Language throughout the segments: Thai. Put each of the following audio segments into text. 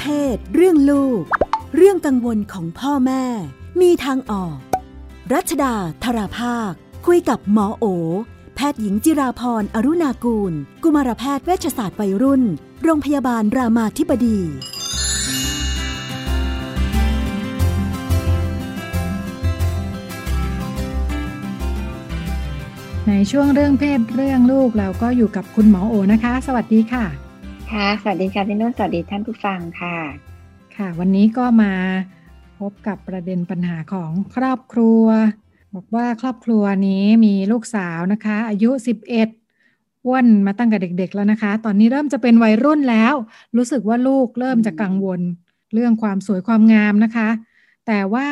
เพศ เรื่องลูก เรื่องกังวลของพ่อแม่ มีทางออก รัชดาธราภาค คุยกับหมอโอ แพทย์หญิงจิราพรอรุณากูล กุมารแพทย์เวชศาสตร์วัยรุ่น โรงพยาบาลรามาธิบดีในช่วงเรื่องเพศเรื่องลูกเราก็อยู่กับคุณหมอโอนะคะ สวัสดีค่ะ ค่ะ สวัสดีค่ะพี่นุ่นสวัสดีท่านผู้ฟังค่ะ ค่ะ วันนี้ก็มาพบกับประเด็นปัญหาของครอบครัว บอกว่าครอบครัวนี้มีลูกสาวนะคะ อายุ 11อ้วนมาตั้งแต่เด็ก ๆ แล้วนะคะ ตอนนี้เริ่มจะเป็นวัยรุ่นแล้ว รู้สึกว่าลูกเริ่มจะกังวลเรื่องความสวยความงามนะคะ แต่ว่า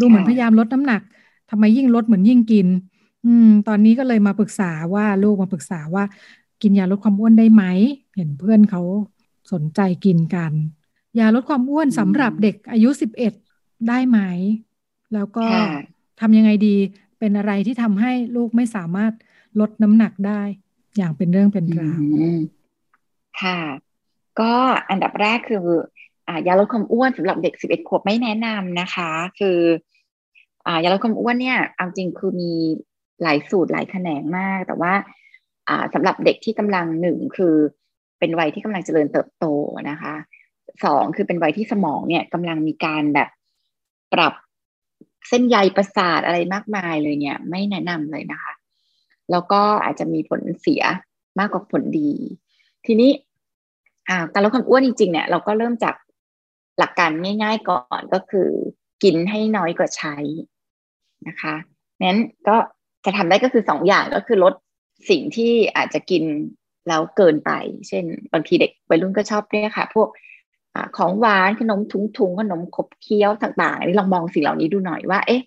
ดูเหมือนพยายามลดน้ำหนักทำไมยิ่งลดเหมือนยิ่งกิน อืม ตอนนี้ก็เลยมาปรึกษาว่าลูกมาปรึกษาว่า กินยาลดความอ้วนได้ไหม เห็นเพื่อนเขาสนใจกินกัน ยาลดความอ้วนสำหรับเด็กอายุสิบเอ็ดได้ไหม แล้วก็ค่ะทำยังไงดีเป็นอะไรที่ทำให้ลูกไม่สามารถลดน้ำหนักได้ อย่างเป็นเรื่องเป็นราวอืมค่ะ ก็อันดับแรกคืออ่ายาลดความอ้วนสำหรับเด็ก11ขวบไม่แนะนำนะคะ คืออ่ายาลดความอ้วนเนี่ยเอาจริงคือมีหลายสูตรหลายแขนงมาก แต่ว่าอ่า สำหรับเด็กที่กำลังหนึ่งคือเป็นวัยที่กำลังเจริญเติบโตนะคะสองคือเป็นวัยที่สมองเนี่ยกำลังมีการแบบปรับเส้นใยประสาทอะไรมากมายเลยเนี่ย ไม่แนะนำเลยนะคะ แล้วก็อาจจะมีผลเสียมากกว่าผลดี ทีนี้อ่าการลดความอ้วนจริงๆเนี่ยเราก็เริ่มจากหลักการง่ายๆก่อนก็คือ กินให้น้อยกว่าใช้นะคะนั้นก็จะทำได้ก็คือสองอย่างก็คือลด สิ่งที่อาจจะกินแล้วเกินไป เช่น บางทีเด็กวัยรุ่นก็ชอบเนี่ยค่ะ พวกอของหวานขนมถุงๆขนมขบเคี้ยวต่างๆอันนี้ลองมองสิ่งเหล่านี้ดูหน่อยว่า เอ๊ะ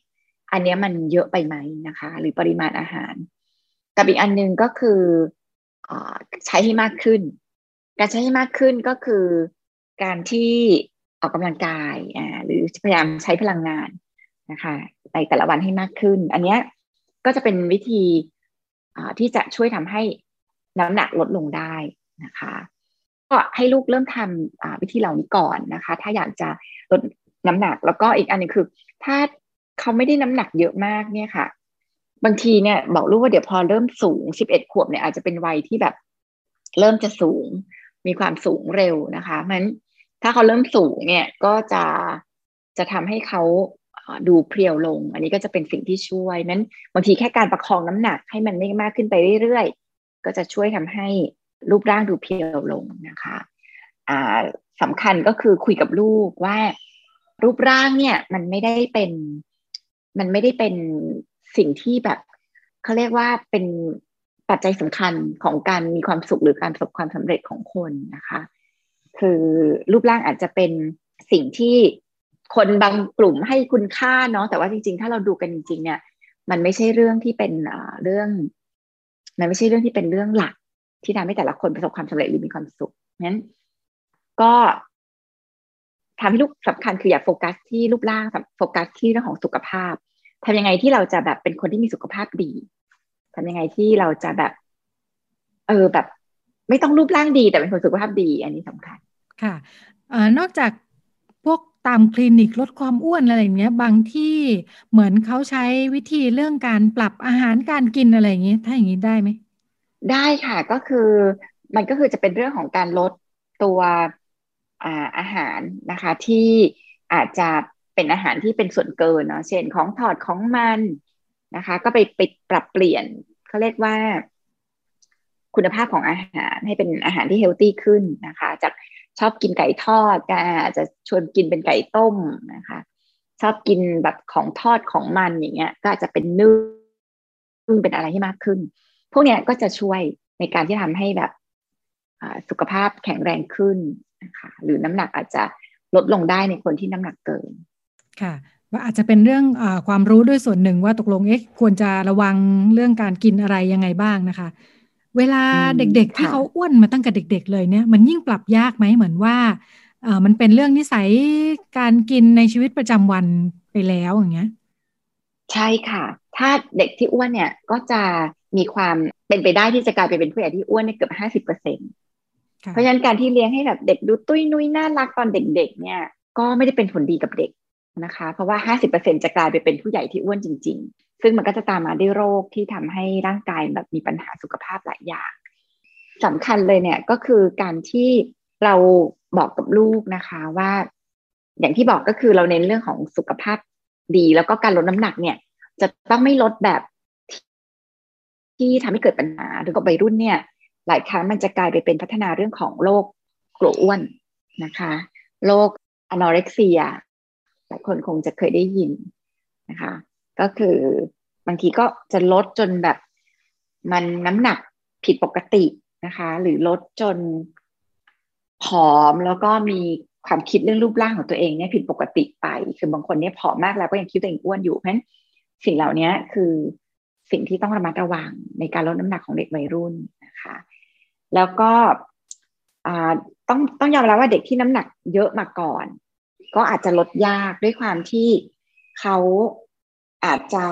อันเนี้ยมันเยอะไปไหมนะคะ หรือปริมาณอาหาร กับอีกอันหนึงก็คืออใช้ให้มากขึ้น การใช้ให้มากขึ้นก็คือการที่ออกกำลังกายอ่าหรือพยายามใช้พลังงานนะคะในแต่ละวันให้มากขึ้น อันเนี้ยก็จะเป็นวิธี ที่จะช่วยทำให้น้ำหนักลดลงได้นะคะ ก็ให้ลูกเริ่มทำวิธีเหล่านี้ก่อนนะคะ ถ้าอยากจะลดน้ำหนักแล้วก็อีกอันหนึงคือ ถ้าเขาไม่ได้น้ำหนักเยอะมากเนี่ยค่ะ บางทีเนี่ยบอกลูกว่าเดี๋ยวพอเริ่มสูงสิบเอ็ดขวบเนี่ยอาจจะเป็นวัยที่แบบ เริ่มจะสูงมีความสูงเร็วนะคะเพราะฉะนั้นถ้าเขาเริ่มสูงเนี่ยก็จะจะทำให้เขา ดูเพรียวลง อันนี้ก็จะเป็นสิ่งที่ช่วยนั้นบางทีแค่การประคองน้ำหนักให้มันไม่มากขึ้นไปเรื่อยๆ ก็จะช่วยทำให้รูปร่างดูเพรียวลงนะคะอ่าสำคัญก็คือคุยกับลูกว่า รูปร่างเนี่ยมันไม่ได้เป็น มันไม่ได้เป็นสิ่งที่แบบเขาเรียกว่าเป็นปัจจัยสำคัญของการมีความสุขหรือการประสบความสำเร็จของคนนะคะ คือรูปร่างอาจจะเป็นสิ่งที่ คนบางกลุ่มให้คุณค่าเนาะแต่ว่าจริงๆ ถ้าเราดูกันจริง ๆ เนี่ย มันไม่ใช่เรื่องที่เป็นอ่าเรื่อง มันไม่ใช่เรื่องที่เป็นเรื่องหลัก ที่ทำให้แต่ละคนประสบความสำเร็จหรือมีความสุขนั้น ก็ทำให้ลูกสำคัญคืออย่าโฟกัสที่รูปร่างโฟกัสที่เรื่องของสุขภาพทำยังไงที่เราจะแบบเป็นคนที่มีสุขภาพดีทำยังไงที่เราจะแบบ เออแบบ ไม่ต้องรูปร่างดีแต่เป็นคนสุขภาพดี อันนี้สำคัญ ค่ะออนอกจาก ตามคลินิกลดความอ้วนอะไรอย่างเงี้ย บางที่เหมือนเขาใช้วิธีเรื่องการปรับอาหารการกินอะไรอย่างเงี้ยถ้าอย่างนี้ได้ไหม ได้ค่ะก็คือมันก็คือจะเป็นเรื่องของการลดตัวอาอาหารนะคะ ที่อาจจะเป็นอาหารที่เป็นส่วนเกินเนาะเช่นของทอดของมันนะคะ ก็ไปไปปรับเปลี่ยนเขาเรียกว่าคุณภาพของอาหารให้เป็นอาหารที่เฮลตี้ขึ้นนะคะ จาก ชอบกินไก่ทอดก็อาจจะชวนกินเป็นไก่ต้มนะคะ ชอบกินแบบของทอดของมันอย่างเงี้ย ก็อาจจะเป็นนึ่งเป็นอะไรที่มากขึ้น พวกเนี้ยก็จะช่วยในการที่ทำให้แบบสุขภาพแข็งแรงขึ้นนะคะหรือน้ำหนักอาจจะลดลงได้ในคนที่น้ำหนักเกินค่ะว่าอาจจะเป็นเรื่องอความรู้ด้วยส่วนหนึ่งว่าตกลงเอ๊ะควรจะระวังเรื่องการกินอะไรยังไงบ้างนะคะ เวลาอืมเด็กๆที่ค่ะเขาอ้วนมาตั้งแต่เด็ก ๆ เลยเนี่ยมันยิ่งปรับยากไหมเหมือนว่าเอ่อมันเป็นเรื่องนิสัยการกินในชีวิตประจำวันไปแล้วอย่างเงี้ยใช่ค่ะ ถ้าเด็กที่อ้วนเนี่ยก็จะมีความเป็นไปได้ที่จะกลายไปเป็นผู้ใหญ่ที่อ้วนในเกือบห้าสิบเปอร์เซ็นตเพราะฉะนั้นการที่เลี้ยงให้แบบเด็กดูตุ้ยนุ้ยน่ารักตอนเด็ก ๆ เนี่ย ก็ไม่ได้เป็นผลดีกับเด็กนะคะ เพราะว่าห้าสิบเปอร์เซ็นจะกลายไปเป็นผู้ใหญ่ที่อ้วนจริงๆ ซึ่งมันก็จะตามมาด้วยโรคที่ทำให้ร่างกายแบบมีปัญหาสุขภาพหลายอย่างสำคัญเลยเนี่ยก็คือการที่เราบอกกับลูกนะคะว่า อย่างที่บอกก็คือเราเน้นเรื่องของสุขภาพดี แล้วก็การลดน้ำหนักเนี่ย จะต้องไม่ลดแบบที่ทำให้เกิดปัญหาหรือกับวัยรุ่นเนี่ย หลายครั้งมันจะกลายไปเป็นพัฒนาเรื่องของโรคกลัวอ้วนนะคะโรคอนอเร็กเซียหลายคนคงจะเคยได้ยินนะคะ ก็คือบางทีก็จะลดจนแบบ มันน้ำหนักผิดปกตินะคะ หรือลดจนผอมแล้วก็มีความคิดเรื่องรูปร่างของตัวเองเนี่ยผิดปกติไป คือบางคนเนี่ยผอมมากแล้วก็ยังคิดตัวเองอ้วนอยู่เพราะฉะนั้นสิ่งเหล่านี้คือสิ่งที่ต้องระมัดระวังในการลดน้ำหนักของเด็กวัยรุ่นนะคะ แล้วก็ต้องต้องยอมรับว่าเด็กที่น้ำหนักเยอะมาก่อน ก็อาจจะลดยากด้วยความที่เขา อาจจะ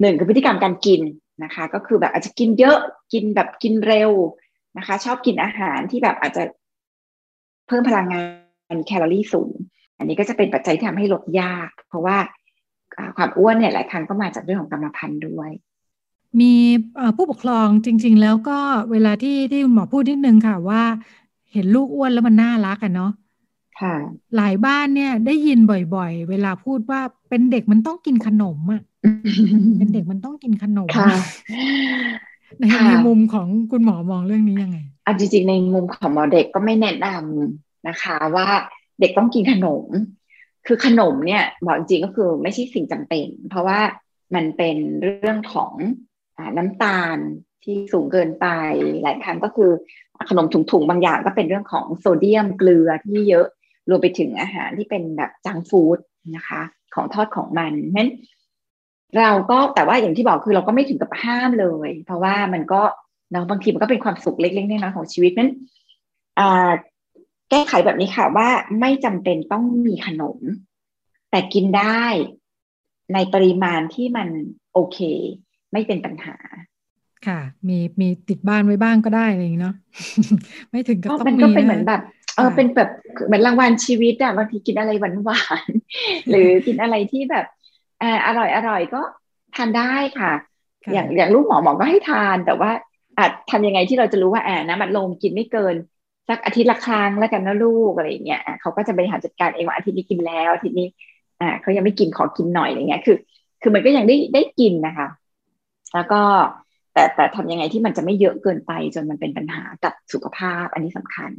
หนึ่งคือพฤติกรรมการกินนะคะ ก็คือแบบอาจจะกินเยอะกินแบบกินเร็วนะคะ ชอบกินอาหารที่แบบอาจจะเพิ่มพลังงานแคลอรี่สูง อันนี้ก็จะเป็นปัจจัยที่ทำให้ลดยาก เพราะว่าความอ้วนเนี่ยหลายครั้งก็มาจากเรื่องของกรรมพันธุ์ด้วย มีผู้ปกครองจริง ๆ แล้วก็เวลาที่ที่คุณหมอพูดนิดนึงค่ะว่า เห็นลูกอ้วนแล้วมันน่ารักอะเนาะ หลายบ้านเนี่ยได้ยินบ่อย ๆ เวลาพูดว่าเป็นเด็กมันต้องกินขนมอะเป็นเด็กมันต้องกินขนมค่ะในในมุมของคุณหมอมองเรื่องนี้ยังไงอะจริงๆ ในมุมของหมอเด็กก็ไม่แนะนำนะคะ ว่าเด็กต้องกินขนม คือขนมเนี่ยบอกจริงก็คือไม่ใช่สิ่งจำเป็น เพราะว่ามันเป็นเรื่องของน้ำตาลที่สูงเกินไป หลายครั้งก็คือขนมถุงๆ บางอย่างก็เป็นเรื่องของโซเดียมเกลือที่เยอะ รวมไปถึงอาหารที่เป็นแบบจังฟู้ดนะคะ ของทอดของมันนั้นเราก็แต่ว่าอย่างที่บอกคือเราก็ไม่ถึงกับห้ามเลย เพราะว่ามันก็เนาะบางทีมันก็เป็นความสุขเล็กๆน้อยๆของชีวิตนั้นแก้ไขแบบนี้ค่ะว่าไม่จำเป็นต้องมีขนม แต่กินได้ในปริมาณที่มันโอเค ไม่เป็นปัญหา ค่ะ มีมีติดบ้านไว้บ้างก็ได้อะไรอย่างเนาะไม่ถึงกับต้องมีมันก็เป็นเหมือนแบบ เออเป็นแบบเหมือนรางวัลชีวิตอะบางทีกินอะไรหวานหวานหรือกินอะไรที่แบบอร่อยอร่อยก็ทานได้ค่ะ อย่างอย่างลูกหมอหมอก็ให้ทานแต่ว่าอาจทำยังไงที่เราจะรู้ว่าแอบนะมันลมกินไม่เกิน สักอาทิตย์ละครั้งแล้วกันนะลูกอะไรเงี้ยเขาก็จะบริหารจัดการเองว่าอาทิตย์นี้กินแล้วอาทิตย์นี้ อ่าเขายังไม่กินขอกินหน่อยอะไรเงี้ยคือ คือมันก็ยังได้ได้กินนะคะ แล้วก็ แต่แต่ทำยังไงที่มันจะไม่เยอะเกินไป จนมันเป็นปัญหากับสุขภาพอันนี้สำคัญ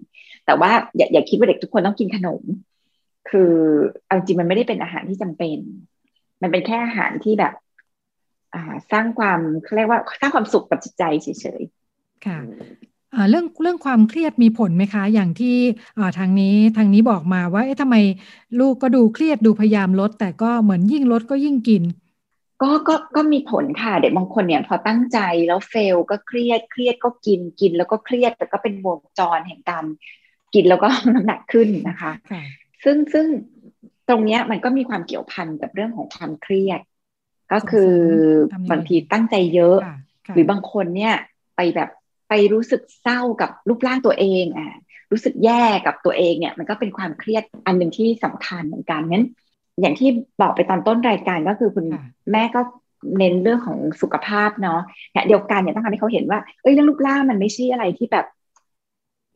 แต่ว่าอย่าอย่าคิดว่าเด็กทุกคนต้องกินขนม คือเอาจริงมันไม่ได้เป็นอาหารที่จำเป็น มันเป็นแค่อาหารที่แบบสร้างความเขาเรียกว่าสร้างความสุขกับจิตใจเฉยๆค่ะเรื่องเรื่องความเครียดมีผลไหมคะ อย่างที่ทางนี้ทางนี้บอกมาว่าเอ๊ะทำไมลูกก็ดูเครียดดูพยายามลด แต่ก็เหมือนยิ่งลดก็ยิ่งกิน ก็ก็ก็มีผลค่ะ เด็กบางคนเนี่ยพอตั้งใจแล้วเฟลก็เครียดเครียดก็กินกินแล้วก็เครียดแต่ก็เป็นวงจรแห่งการกินแล้วก็น้ำหนักขึ้นนะคะ ซึ่งซึ่งตรงนี้มันก็มีความเกี่ยวพันกับเรื่องของความเครียด ก็คือบางทีตั้งใจเยอะ หรือบางคนเนี่ยไปแบบไปรู้สึกเศร้ากับรูปร่างตัวเองอะรู้สึกแย่กับตัวเองเนี่ย มันก็เป็นความเครียดอันหนึ่งที่สำคัญเหมือนกันนั้น อย่างที่บอกไปตอนต้นรายการก็คือคุณแม่ก็เน้นเรื่องของสุขภาพเนาะเดียวกันเนี่ยต้องทำให้เขาเห็นว่าเอ้ยเรื่องรูปร่างมันไม่ใช่อะไรที่แบบ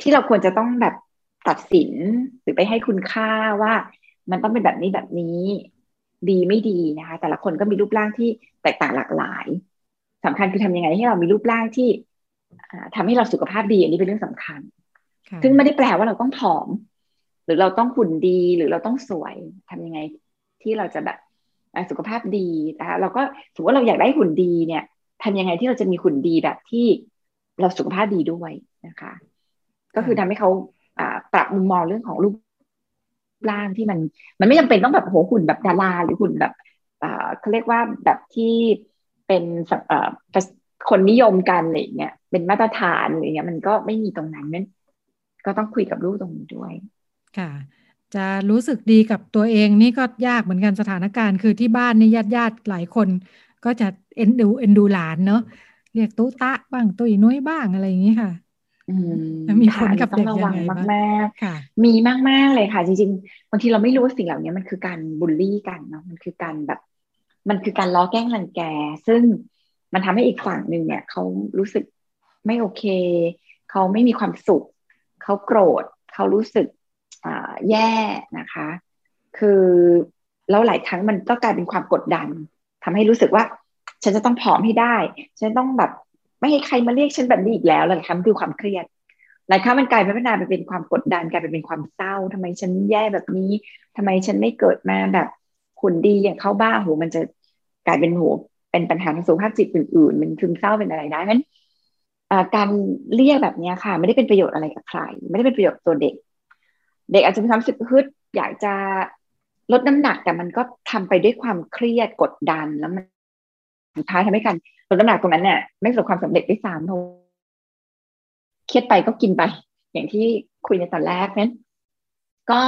ที่เราควรจะต้องแบบตัดสินหรือไปให้คุณค่าว่า มันต้องเป็นแบบนี้แบบนี้ ดีไม่ดีนะคะ แต่ละคนก็มีรูปร่างที่แตกต่างหลากหลายสำคัญคือทำยังไงให้เรามีรูปร่างที่ทำให้เราสุขภาพดี อันนี้เป็นเรื่องสำคัญ ซึ่งไม่ได้แปลว่าเราต้องผอม หรือเราต้องหุ่นดีหรือเราต้องสวยทำยังไง ที่เราจะแบบสุขภาพดีนะคะเราก็ถือว่าเราอยากได้หุ่นดีเนี่ยทำยังไงที่เราจะมีหุ่นดีแบบที่เราสุขภาพดีด้วยนะคะ ก็คือทำให้เขาปรับมุมมองเรื่องของรูปร่างที่มัน มันไม่จำเป็นต้องแบบโหหุ่นแบบดาราหรือหุ่นแบบเขาเรียกว่าแบบที่เป็นคนนิยมกันอะไรเงี้ยเป็นมาตรฐานอะไรเงี้ย มันก็ไม่มีตรงนั้นนั่นก็ต้องคุยกับลูกตรงนี้ด้วย ค่ะ จะรู้สึกดีกับตัวเองนี่ก็ยากเหมือนกันสถานการณ์ คือที่บ้านนี่ญาติญาติหลายคน ก็จะเอ็นดูเอ็นดูหลานเนาะเรียกตุ๊ตะบ้างตุยนุ้ยบ้างอะไรอย่างนี้ค่ะมีผลกับเด็กยังไงบ้างมากๆมีมากๆเลยค่ะ จริงๆบางทีเราไม่รู้ว่าสิ่งเหล่านี้มันคือการบูลลี่กันเนาะมันคือการแบบ มันคือการล้อแกล้งรังแก ซึ่งมันทำให้อีกฝั่งหนึ่งเนี่ยเขารู้สึกไม่โอเค เขาไม่มีความสุข เขาโกรธ เขารู้สึก แย่นะคะ คือแล้วหลายครั้งมันก็กลายเป็นความกดดันทำให้รู้สึกว่า ฉันจะต้องผอมให้ได้ ฉันต้องแบบไม่ให้ใครมาเรียกฉันแบบนี้อีกแล้วหลายครั้งคือความเครียดหลายครั้งมันกลายเป็นพัฒนาไปเป็นความกดดันกลายเป็นความเศร้าทำไมฉันแย่แบบนี้ทำไมฉันไม่เกิดมาแบบหุ่นดีอย่างเขาบ้างโหมันจะกลายเป็นโหเป็นปัญหาทางสุขภาพจิตอื่นๆ มันซึมเศร้าเป็นอะไรได้เพราะการเรียกแบบนี้ค่ะ ไม่ได้เป็นประโยชน์อะไรกับใคร ไม่ได้เป็นประโยชน์ตัวเด็ก เด็กอาจจะมีความสึกฮึดอยากจะลดน้ำหนักแต่มันก็ทำไปด้วยความเครียดกดดันแล้วมันสุดท้ายทำให้กันลดน้ำหนักตรงนั้นเนี่ยไม่ประสบความสำเร็จด้วยซ้ำเพราะเครียดไปก็กินไป อย่างที่คุยในตอนแรกนั้นก็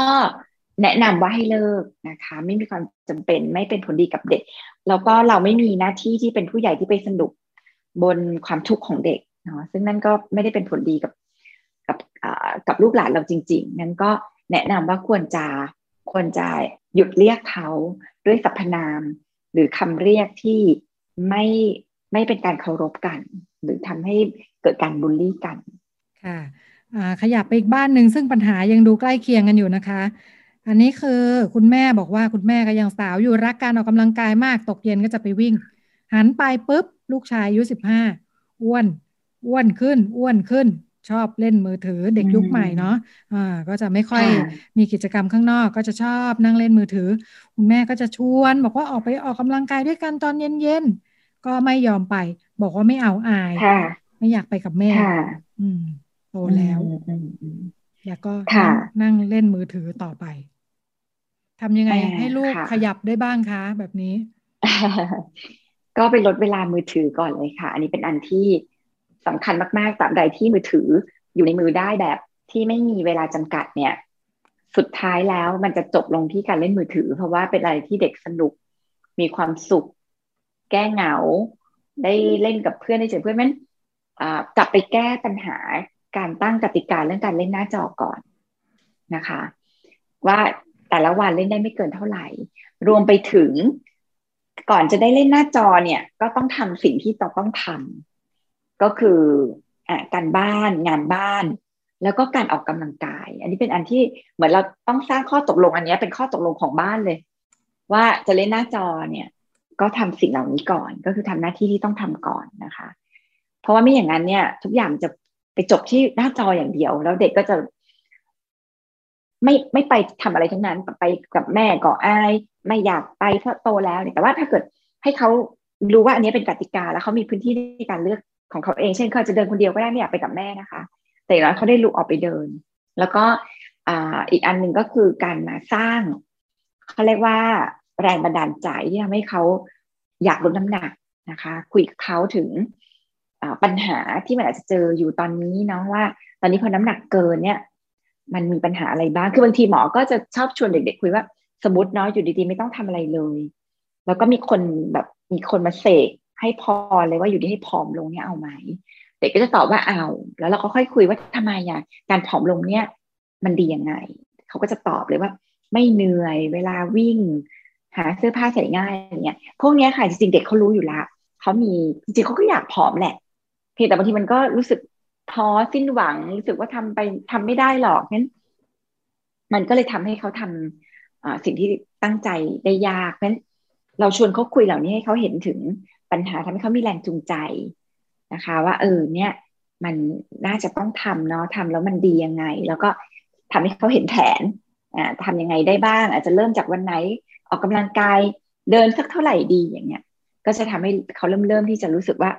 แนะนำว่าให้เลิกนะคะ ไม่มีความจำเป็นไม่เป็นผลดีกับเด็ก แล้วก็เราไม่มีหน้าที่ที่เป็นผู้ใหญ่ที่ไปสนุกบนความทุกข์ของเด็กเนาะซึ่งนั่นก็ไม่ได้เป็นผลดีกับกับกับลูกหลานเราจริง ๆ นั้นก็ แนะนำว่าควรจะควรจะหยุดเรียกเขาด้วยสรรพนาม หรือคำเรียกที่ไม่ไม่เป็นการเคารพกัน หรือทำให้เกิดการบูลลี่กัน ค่ะขยับไปอีกบ้านหนึ่งซึ่งปัญหายังดูใกล้เคียงกันอยู่นะคะ อันนี้คือคุณแม่บอกว่าคุณแม่ก็ยังสาวอยู่รักการออกกำลังกายมากตกเย็นก็จะไปวิ่ง หันไปปุ๊บ ลูกชายอายุสิบห้าอ้วน อ้วนขึ้น อ้วนขึ้น ชอบเล่นมือถือเด็กยุคใหม่เนาะอ่าก็จะไม่ค่อยมีกิจกรรมข้างนอก ก็จะชอบนั่งเล่นมือถือ คุณแม่ก็จะชวน บอกว่าออกไปออกกำลังกายด้วยกันตอนเย็นๆก็ไม่ยอมไป บอกว่าไม่เอาอาย ไม่อยากไปกับแม่ อืมโตแล้วแล้วก็นั่งเล่นมือถือต่อไปทำยังไงให้ลูกขยับได้บ้างคะแบบนี้ ก็ไปลดเวลามือถือก่อนเลยค่ะ อันนี้เป็นอันที่ สำคัญมากๆตามใดที่มือถืออยู่ในมือได้แบบที่ไม่มีเวลาจำกัดเนี่ย สุดท้ายแล้วมันจะจบลงที่การเล่นมือถือ เพราะว่าเป็นอะไรที่เด็กสนุก มีความสุข แก้เหงา ได้เล่นกับเพื่อนได้เจอเพื่อนมันกลับไปแก้ปัญหาการตั้งกติกาเรื่องการเล่นหน้าจอก่อนนะคะ ว่าแต่ละวันเล่นได้ไม่เกินเท่าไหร่ รวมไปถึงก่อนจะได้เล่นหน้าจอเนี่ย ก็ต้องทำสิ่งที่เราต้องทำ ก็คืออการบ้านงานบ้าน แล้วก็การออกกำลังกาย อันนี้เป็นอันที่เหมือนเราต้องสร้างข้อตกลงอันนี้เป็นข้อตกลงของบ้านเลย ว่าจะเล่นหน้าจอเนี่ย ก็ทำสิ่งเหล่านี้ก่อน ก็คือทำหน้าที่ที่ต้องทำก่อนนะคะ เพราะว่าไม่อย่างนั้นเนี่ย ทุกอย่างจะไปจบที่หน้าจออย่างเดียว แล้วเด็กก็จะไม่ไม่ไปทำอะไรทั้งนั้นไปกับแม่ก็อายไม่อยากไปเพราะโตแล้วเนี่ยแต่ว่าถ้าเกิดให้เขารู้ว่าอันนี้เป็นกติกาแล้วเขามีพื้นที่ในการเลือก ของเขาเองเช่นเขาจะเดินคนเดียวก็ได้ไม่อยากไปกับแม่นะคะ แต่อย่างน้อยเขาได้ลุกออกไปเดิน แล้วก็ออีกอันหนึ่งก็คือการมาสร้างเขาเรียกว่าแรงบันดาลใจที่ทำให้เขาอยากลดน้ำหนักนะคะ คุยกับเขาถึงปัญหาที่มันอาจจะเจออยู่ตอนนี้เนาะว่า ตอนนี้พอน้ำหนักเกินเนี่ย มันมีปัญหาอะไรบ้าง คือบางทีหมอก็จะชอบชวนเด็ก ๆ คุยว่าสมมติเนาะอยู่ดีๆไม่ต้องทำอะไรเลย แล้วก็มีคนแบบมีคนมาเสก ให้พอเลยว่าอยู่ดีให้ผอมลงเนี่ยเอาไหม เด็กก็จะตอบว่าเอา แล้วเราก็ค่อยคุยว่าทำไมอะการผอมลงเนี่ยมันดียังไง เขาก็จะตอบเลยว่า ไม่เหนื่อยเวลาวิ่ง หาเสื้อผ้าใส่ง่ายอย่างเงี้ยพวกนี้ค่ะจริงๆเด็กเขารู้อยู่ละเขามีจริงๆเขาก็อยากผอมแหละเพียงแต่บางทีมันก็รู้สึกท้อสิ้นหวังรู้สึกว่าทำไปทำไม่ได้หรอกงั้นมันก็เลยทำให้เขาทำสิ่งที่ตั้งใจได้ยากเพราะฉะนั้นเราชวนเขาคุยเหล่านี้ให้เขาเห็นถึง ปัญหาทำให้เขามีแรงจูงใจนะคะ ว่าเออเนี่ยมันน่าจะต้องทำเนาะทำแล้วมันดียังไง แล้วก็ทำให้เขาเห็นแผนอ่าทำยังไงได้บ้าง อาจจะเริ่มจากวันไหนออกกำลังกายเดินสักเท่าไหร่ดีอย่างเงี้ย ก็จะทำให้เขาเริ่มเริ่มที่จะรู้สึกว่า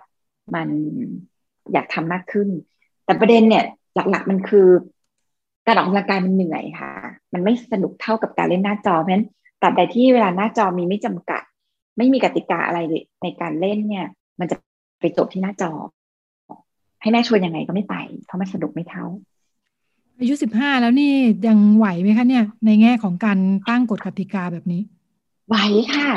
มันอยากทำมากขึ้น แต่ประเด็นเนี่ยหลักๆมันคือการออกกำลังกายมันเหนื่อยค่ะ มันไม่สนุกเท่ากับการเล่นหน้าจอเพราะฉะนั้นตราบใดที่เวลาหน้าจอมีไม่จำกัด ไม่มีกติกาอะไรในการเล่นเนี่ย มันจะไปจบที่หน้าจอ ให้แม่ชวนยังไงก็ไม่ไป เพราะมันสนุกไม่เท่า อายุสิบห้าแล้วนี่ยังไหวไหมคะเนี่ย ในแง่ของการตั้งกฎกติกาแบบนี้ ไหวค่ะ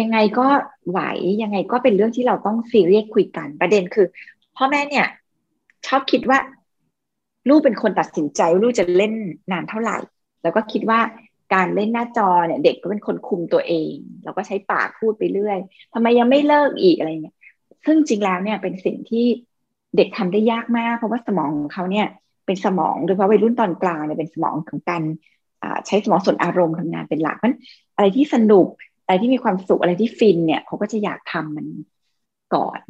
ยังไงก็ไหวยังไงก็เป็นเรื่องที่เราต้องซีเรียสคุยกัน ประเด็นคือพ่อแม่เนี่ย ชอบคิดว่า ลูกเป็นคนตัดสินใจว่าลูกจะเล่นนานเท่าไหร่ แล้วก็คิดว่า การเล่นหน้าจอเนี่ย เด็กก็เป็นคนคุมตัวเอง เราก็ใช้ปากพูดไปเรื่อยทำไมยังไม่เลิกอีกอะไรเงี้ยซึ่งจริงแล้วเนี่ยเป็นสิ่งที่เด็กทำได้ยากมาก เพราะว่าสมองของเขาเนี่ยเป็นสมองโดยเฉพาะวัยรุ่นตอนกลางเนี่ยเป็นสมองของการใช้สมองส่วนอารมณ์ทำงานเป็นหลักเพราะอะไรที่สนุกอะไรที่มีความสุขอะไรที่ฟินเนี่ยเขาก็จะอยากทำมันก่อน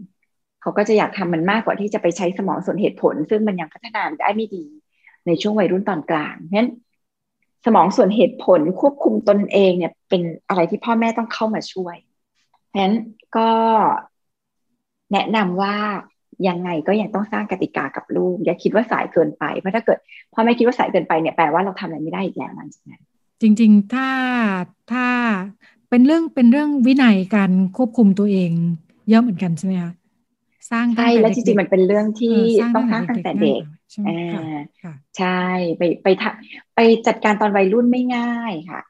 เขาก็จะอยากทำมันมากกว่าที่จะไปใช้สมองส่วนเหตุผล ซึ่งมันยังพัฒนาได้ไม่ดีในช่วงวัยรุ่นตอนกลางเพราะฉะนั้น สมองส่วนเหตุผลควบคุมตนเองเนี่ย เป็นอะไรที่พ่อแม่ต้องเข้ามาช่วยเพราะฉะนั้นก็แนะนำว่ายังไงก็ยังต้องสร้างกติกากับลูก อย่าคิดว่าสายเกินไปเพราะถ้าเกิดพ่อแม่คิดว่าสายเกินไปเนี่ยแปลว่าเราทำอะไรไม่ได้อีกแล้วหลังจากนั้นจริง ๆ ถ้าถ้าเป็นเรื่องเป็นเรื่องวินัยการควบคุมตัวเอง เยอะเหมือนกันใช่ไหมคะสร้างใช่แล้วจริงๆมันเป็นเรื่องที่ต้องสร้างตั้งแต่เด็ก อ่าใช่ไปไปทไปจัดการตอนวัยรุ่นไม่ง่ายค่ะ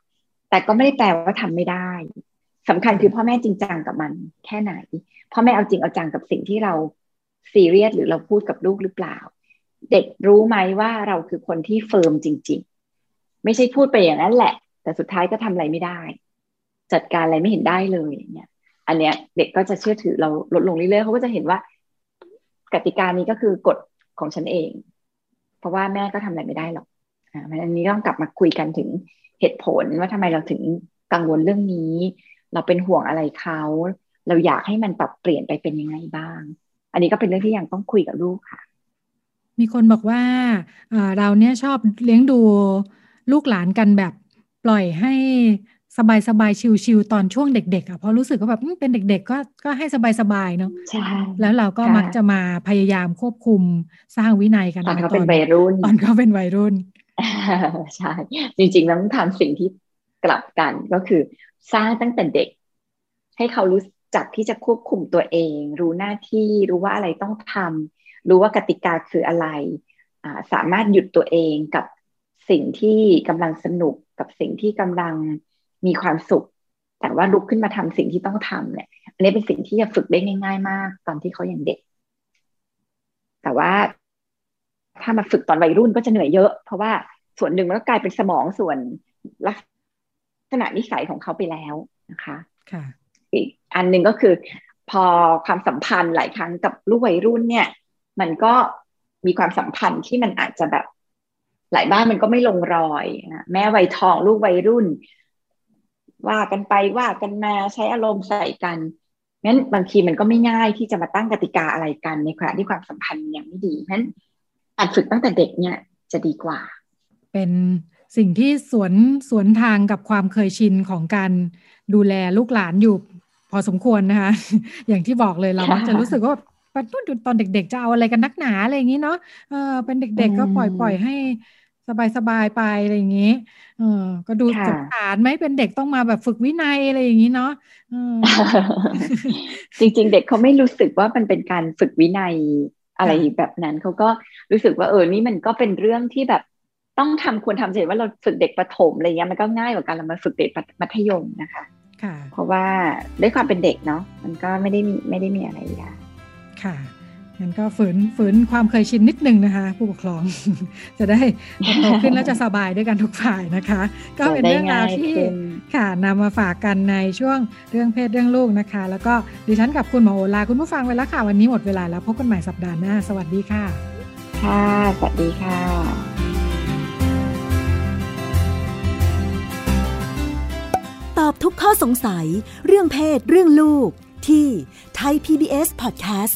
แต่ก็ไม่ได้แปลว่าทำไม่ได้สำคัญคือพ่อแม่จริงจังกับมัน แค่ไหน พ่อแม่เอาจริงเอาจังกับสิ่งที่เราซีเรียสหรือเราพูดกับลูกหรือเปล่า เด็กรู้ไหมว่าเราคือคนที่เฟิร์มจริง ๆ ไม่ใช่พูดไปอย่างนั้นแหละ แต่สุดท้ายก็ทำอะไรไม่ได้ จัดการอะไรไม่เห็นได้เลยอย่างเงี้ยอันเนี้ยเด็กก็จะเชื่อถือเราลดลงเรื่อยๆเขาก็จะเห็นว่ากติกานี้ก็คือกฎ ของฉันเอง เพราะว่าแม่ก็ทำอะไรไม่ได้หรอกอ่าอันนี้ต้องกลับมาคุยกันถึงเหตุผลว่าทำไมเราถึงกังวลเรื่องนี้ เราเป็นห่วงอะไรเขาเราอยากให้มันปรับเปลี่ยนไปเป็นยังไงบ้าง อันนี้ก็เป็นเรื่องที่ยังต้องคุยกับลูกค่ะ มีคนบอกว่าเราเนี่ยชอบเลี้ยงดูลูกหลานกันแบบปล่อยให้ สบายสบายชิวๆตอนช่วงเด็กๆอะเพราะรู้สึกว่าแบบเป็นเด็ก ๆ ก็ก็ให้สบายๆเนาะใช่แล้วเราก็มักจะมาพยายามควบคุมสร้างวินัยกันตอนเขาเป็นวัยรุ่นตอนเขาเป็นวัยรุ่นใช่จริงๆแล้วต้องทำสิ่งที่กลับกันก็คือสร้างตั้งแต่เด็ก ให้เขารู้จักที่จะควบคุมตัวเอง รู้หน้าที่รู้ว่าอะไรต้องทำรู้ว่ากติกาคืออะไรสามารถหยุดตัวเองกับสิ่งที่กำลังสนุกกับสิ่งที่กำลัง มีความสุข แต่ว่าลุกขึ้นมาทำสิ่งที่ต้องทำเนี่ยอันนี้เป็นสิ่งที่จะฝึกได้ง่าย ๆ มาก ตอนที่เขายังเด็ก แต่ว่าถ้ามาฝึกตอนวัยรุ่นก็จะเหนื่อยเยอะ เพราะว่าส่วนหนึ่งมันก็กลายเป็นสมองส่วนลักษณะนิสัยของเขาไปแล้วนะคะค่ะอีกอันหนึ่งก็คือ พอความสัมพันธ์หลายครั้งกับลูกวัยรุ่นเนี่ย มันก็มีความสัมพันธ์ที่มันอาจจะแบบหลายบ้านมันก็ไม่ลงรอยนะแม่วัยทองลูกวัยรุ่น ว่ากันไปว่ากันมาใช้อารมณ์ใส่กันงั้นบางทีมันก็ไม่ง่ายที่จะมาตั้งกติกาอะไรกันในขณะที่ความสัมพันธ์ยังไม่ดีงั้นการฝึกตั้งแต่เด็กเนี่ยจะดีกว่า เป็นสิ่งที่สวนสวนทางกับความเคยชินของการดูแลลูกหลานอยู่พอสมควรนะคะ อย่างที่บอกเลยเรามักจะรู้สึกว่าตอนเด็ก ๆ จะเอาอะไรกันนักหนาอะไรอย่างนี้เนาะเออเป็นเด็ก ๆ ก็ปล่อยปล่อยให้ สบายๆไปอะไรอย่างนี้ เออ ก็ดูสงสารไหมเป็นเด็กต้องมาแบบฝึกวินัยอะไรอย่างนี้เนาะจริง ๆ เด็กเขาไม่รู้สึกว่ามันเป็นการฝึกวินัยอะไรแบบนั้นเขาก็รู้สึกว่าเออนี่มันก็เป็นเรื่องที่แบบต้องทำควรทำเสร็จว่าเราฝึกเด็กประถมอะไรเงี้ยมันก็ง่ายกว่าการเรามาฝึกเด็กมัธยมนะคะเพราะว่าด้วยความเป็นเด็กเนาะมันก็ไม่ได้มีไม่ได้มีอะไรยากค่ะ งั้นก็ฝืนฝืนความเคยชินนิดนึงนะคะ ผู้ปกครอง จะได้โตขึ้นแล้วจะสบายด้วยกันทุกฝ่ายนะคะ ก็เป็นเรื่องราวที่ค่ะนำมาฝากกันในช่วงเรื่องเพศเรื่องลูกนะคะ แล้วก็ดิฉันกับคุณหมอโอลาคุณผู้ฟังไปแล้วค่ะ วันนี้หมดเวลาแล้วพบกันใหม่สัปดาห์หน้า สวัสดีค่ะ ค่ะ สวัสดีค่ะตอบทุกข้อสงสัยเรื่องเพศเรื่องลูก ที่ไทย PBS Podcast